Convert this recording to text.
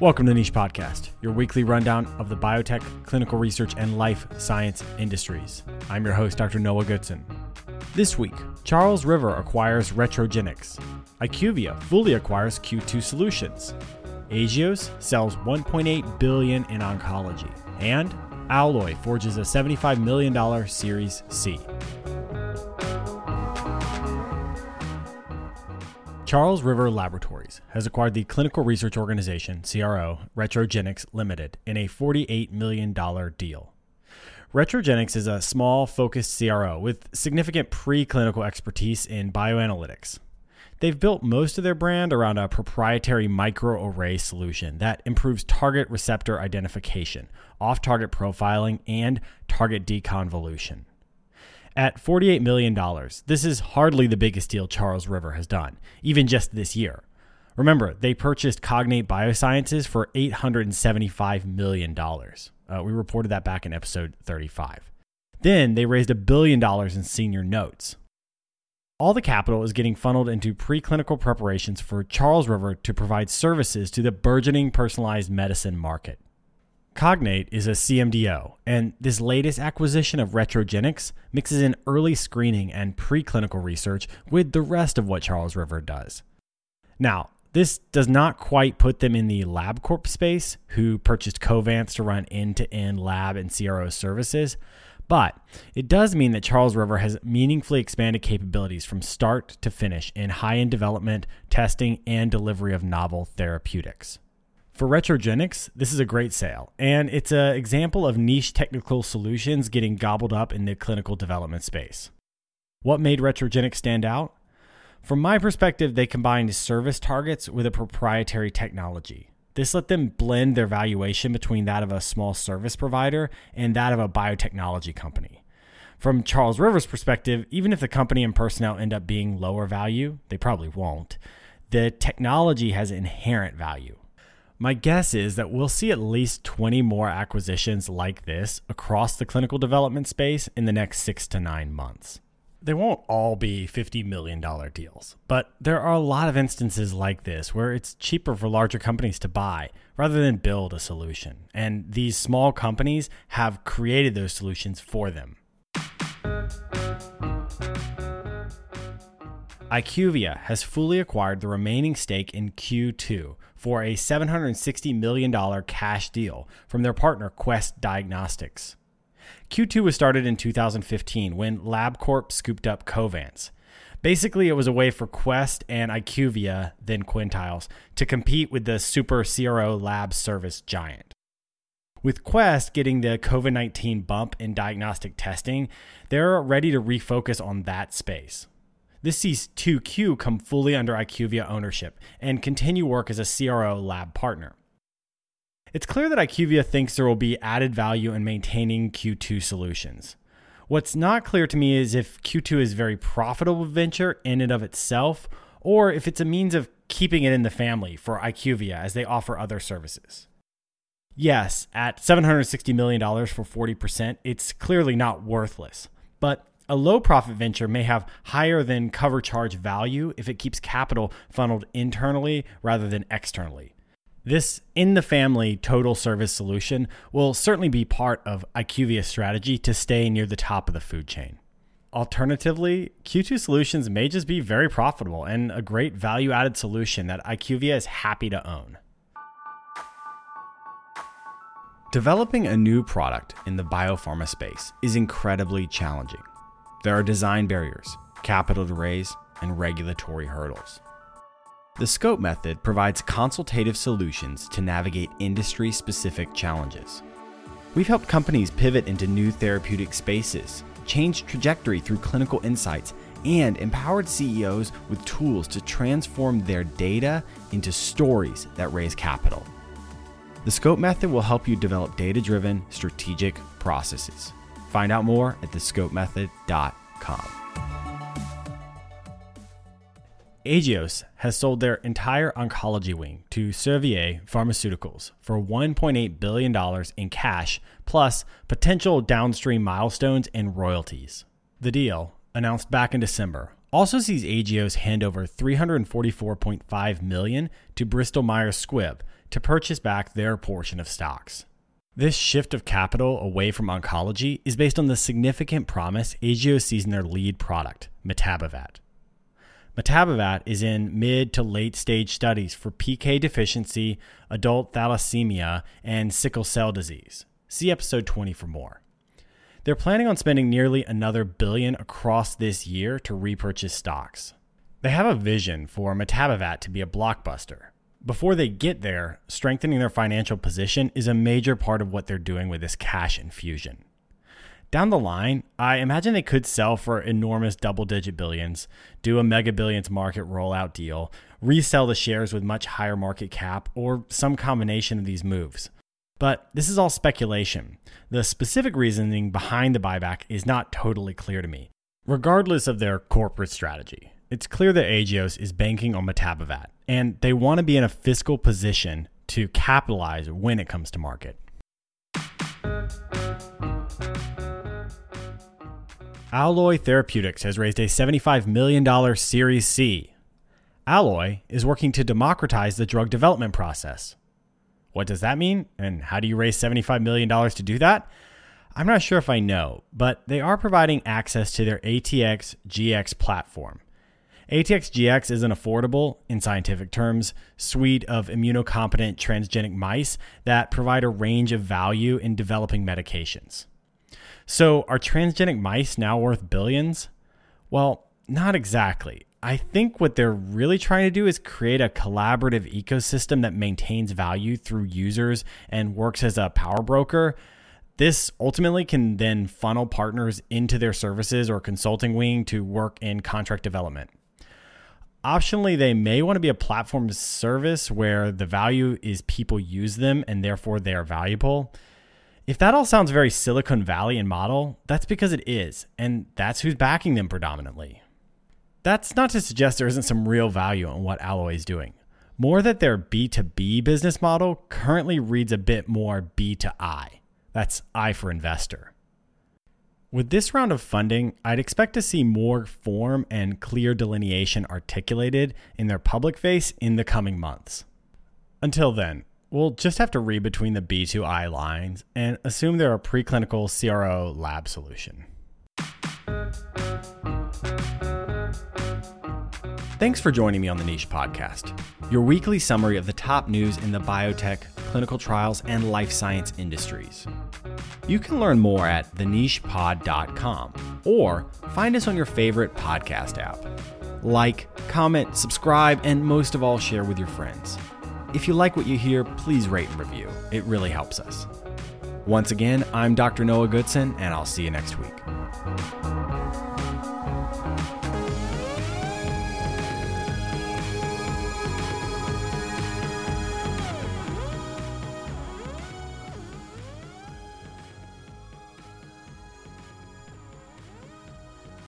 Welcome to Niche Podcast, your weekly rundown of the biotech, clinical research, and life science industries. I'm your host, Dr. Noah Goodson. This week, Charles River acquires Retrogenix. IQVIA fully acquires Q2 Solutions. Agios sells 1.8 billion in oncology, and Alloy forges a $75 million Series C. Charles River Laboratories has acquired the clinical research organization, CRO, Retrogenix Limited, in a $48 million deal. Retrogenix is a small, focused CRO with significant preclinical expertise in bioanalytics. They've built most of their brand around a proprietary microarray solution that improves target receptor identification, off target profiling, and target deconvolution. At $48 million, this is hardly the biggest deal Charles River has done, even just this year. Remember, they purchased Cognate Biosciences for $875 million. Uh, we reported that back in episode 35. Then they raised a billion dollars in senior notes. All the capital is getting funneled into preclinical preparations for Charles River to provide services to the burgeoning personalized medicine market. Cognate is a CMDO, and this latest acquisition of Retrogenix mixes in early screening and preclinical research with the rest of what Charles River does. Now, this does not quite put them in the LabCorp space, who purchased Covance to run end to end lab and CRO services, but it does mean that Charles River has meaningfully expanded capabilities from start to finish in high end development, testing, and delivery of novel therapeutics. For Retrogenix, this is a great sale, and it's an example of niche technical solutions getting gobbled up in the clinical development space. What made Retrogenix stand out? From my perspective, they combined service targets with a proprietary technology. This let them blend their valuation between that of a small service provider and that of a biotechnology company. From Charles Rivers' perspective, even if the company and personnel end up being lower value, they probably won't, the technology has inherent value. My guess is that we'll see at least 20 more acquisitions like this across the clinical development space in the next six to nine months. They won't all be $50 million deals, but there are a lot of instances like this where it's cheaper for larger companies to buy rather than build a solution. And these small companies have created those solutions for them. IQVIA has fully acquired the remaining stake in Q2 for a $760 million cash deal from their partner Quest Diagnostics. Q2 was started in 2015 when LabCorp scooped up Covance. Basically, it was a way for Quest and IQVIA, then Quintiles, to compete with the super CRO lab service giant. With Quest getting the COVID 19 bump in diagnostic testing, they're ready to refocus on that space. This sees 2Q come fully under IQVIA ownership and continue work as a CRO lab partner. It's clear that IQVIA thinks there will be added value in maintaining Q2 solutions. What's not clear to me is if Q2 is a very profitable venture in and of itself, or if it's a means of keeping it in the family for IQVIA as they offer other services. Yes, at $760 million for 40%, it's clearly not worthless. But a low profit venture may have higher than cover charge value if it keeps capital funneled internally rather than externally. This in the family total service solution will certainly be part of IQVIA's strategy to stay near the top of the food chain. Alternatively, Q2 Solutions may just be very profitable and a great value added solution that IQVIA is happy to own. Developing a new product in the biopharma space is incredibly challenging. There are design barriers, capital to raise, and regulatory hurdles. The SCOPE method provides consultative solutions to navigate industry specific challenges. We've helped companies pivot into new therapeutic spaces, change trajectory through clinical insights, and empowered CEOs with tools to transform their data into stories that raise capital. The SCOPE method will help you develop data driven strategic processes. Find out more at thescopemethod.com. Agios has sold their entire oncology wing to Servier Pharmaceuticals for $1.8 billion in cash, plus potential downstream milestones and royalties. The deal, announced back in December, also sees Agios hand over $344.5 million to Bristol Myers Squibb to purchase back their portion of stocks. This shift of capital away from oncology is based on the significant promise Agios sees in their lead product, Mitapivat. Mitapivat is in mid to late stage studies for PK deficiency, adult thalassemia, and sickle cell disease. See episode 20 for more. They're planning on spending nearly another billion across this year to repurchase stocks. They have a vision for Mitapivat to be a blockbuster, before they get there, strengthening their financial position is a major part of what they're doing with this cash infusion. Down the line, I imagine they could sell for enormous double digit billions, do a mega billions market rollout deal, resell the shares with much higher market cap, or some combination of these moves. But this is all speculation. The specific reasoning behind the buyback is not totally clear to me, regardless of their corporate strategy. It's clear that Agios is banking on Mitapivat, and they want to be in a fiscal position to capitalize when it comes to market. Alloy Therapeutics has raised a $75 million Series C. Alloy is working to democratize the drug development process. What does that mean? And how do you raise $75 million to do that? I'm not sure if I know, but they are providing access to their ATX GX platform. ATXGX is an affordable, in scientific terms, suite of immunocompetent transgenic mice that provide a range of value in developing medications. So, are transgenic mice now worth billions? Well, not exactly. I think what they're really trying to do is create a collaborative ecosystem that maintains value through users and works as a power broker. This ultimately can then funnel partners into their services or consulting wing to work in contract development. Optionally, they may want to be a platform service where the value is people use them and therefore they are valuable. If that all sounds very Silicon Valley and model, that's because it is, and that's who's backing them predominantly. That's not to suggest there isn't some real value in what Alloy is doing. More that their B2B business model currently reads a bit more B2I. That's I for investor. With this round of funding, I'd expect to see more form and clear delineation articulated in their public face in the coming months. Until then, we'll just have to read between the B2I lines and assume they're a preclinical CRO lab solution. Thanks for joining me on the Niche Podcast, your weekly summary of the top news in the biotech, clinical trials, and life science industries. You can learn more at thenichepod.com or find us on your favorite podcast app. Like, comment, subscribe, and most of all, share with your friends. If you like what you hear, please rate and review. It really helps us. Once again, I'm Dr. Noah Goodson, and I'll see you next week.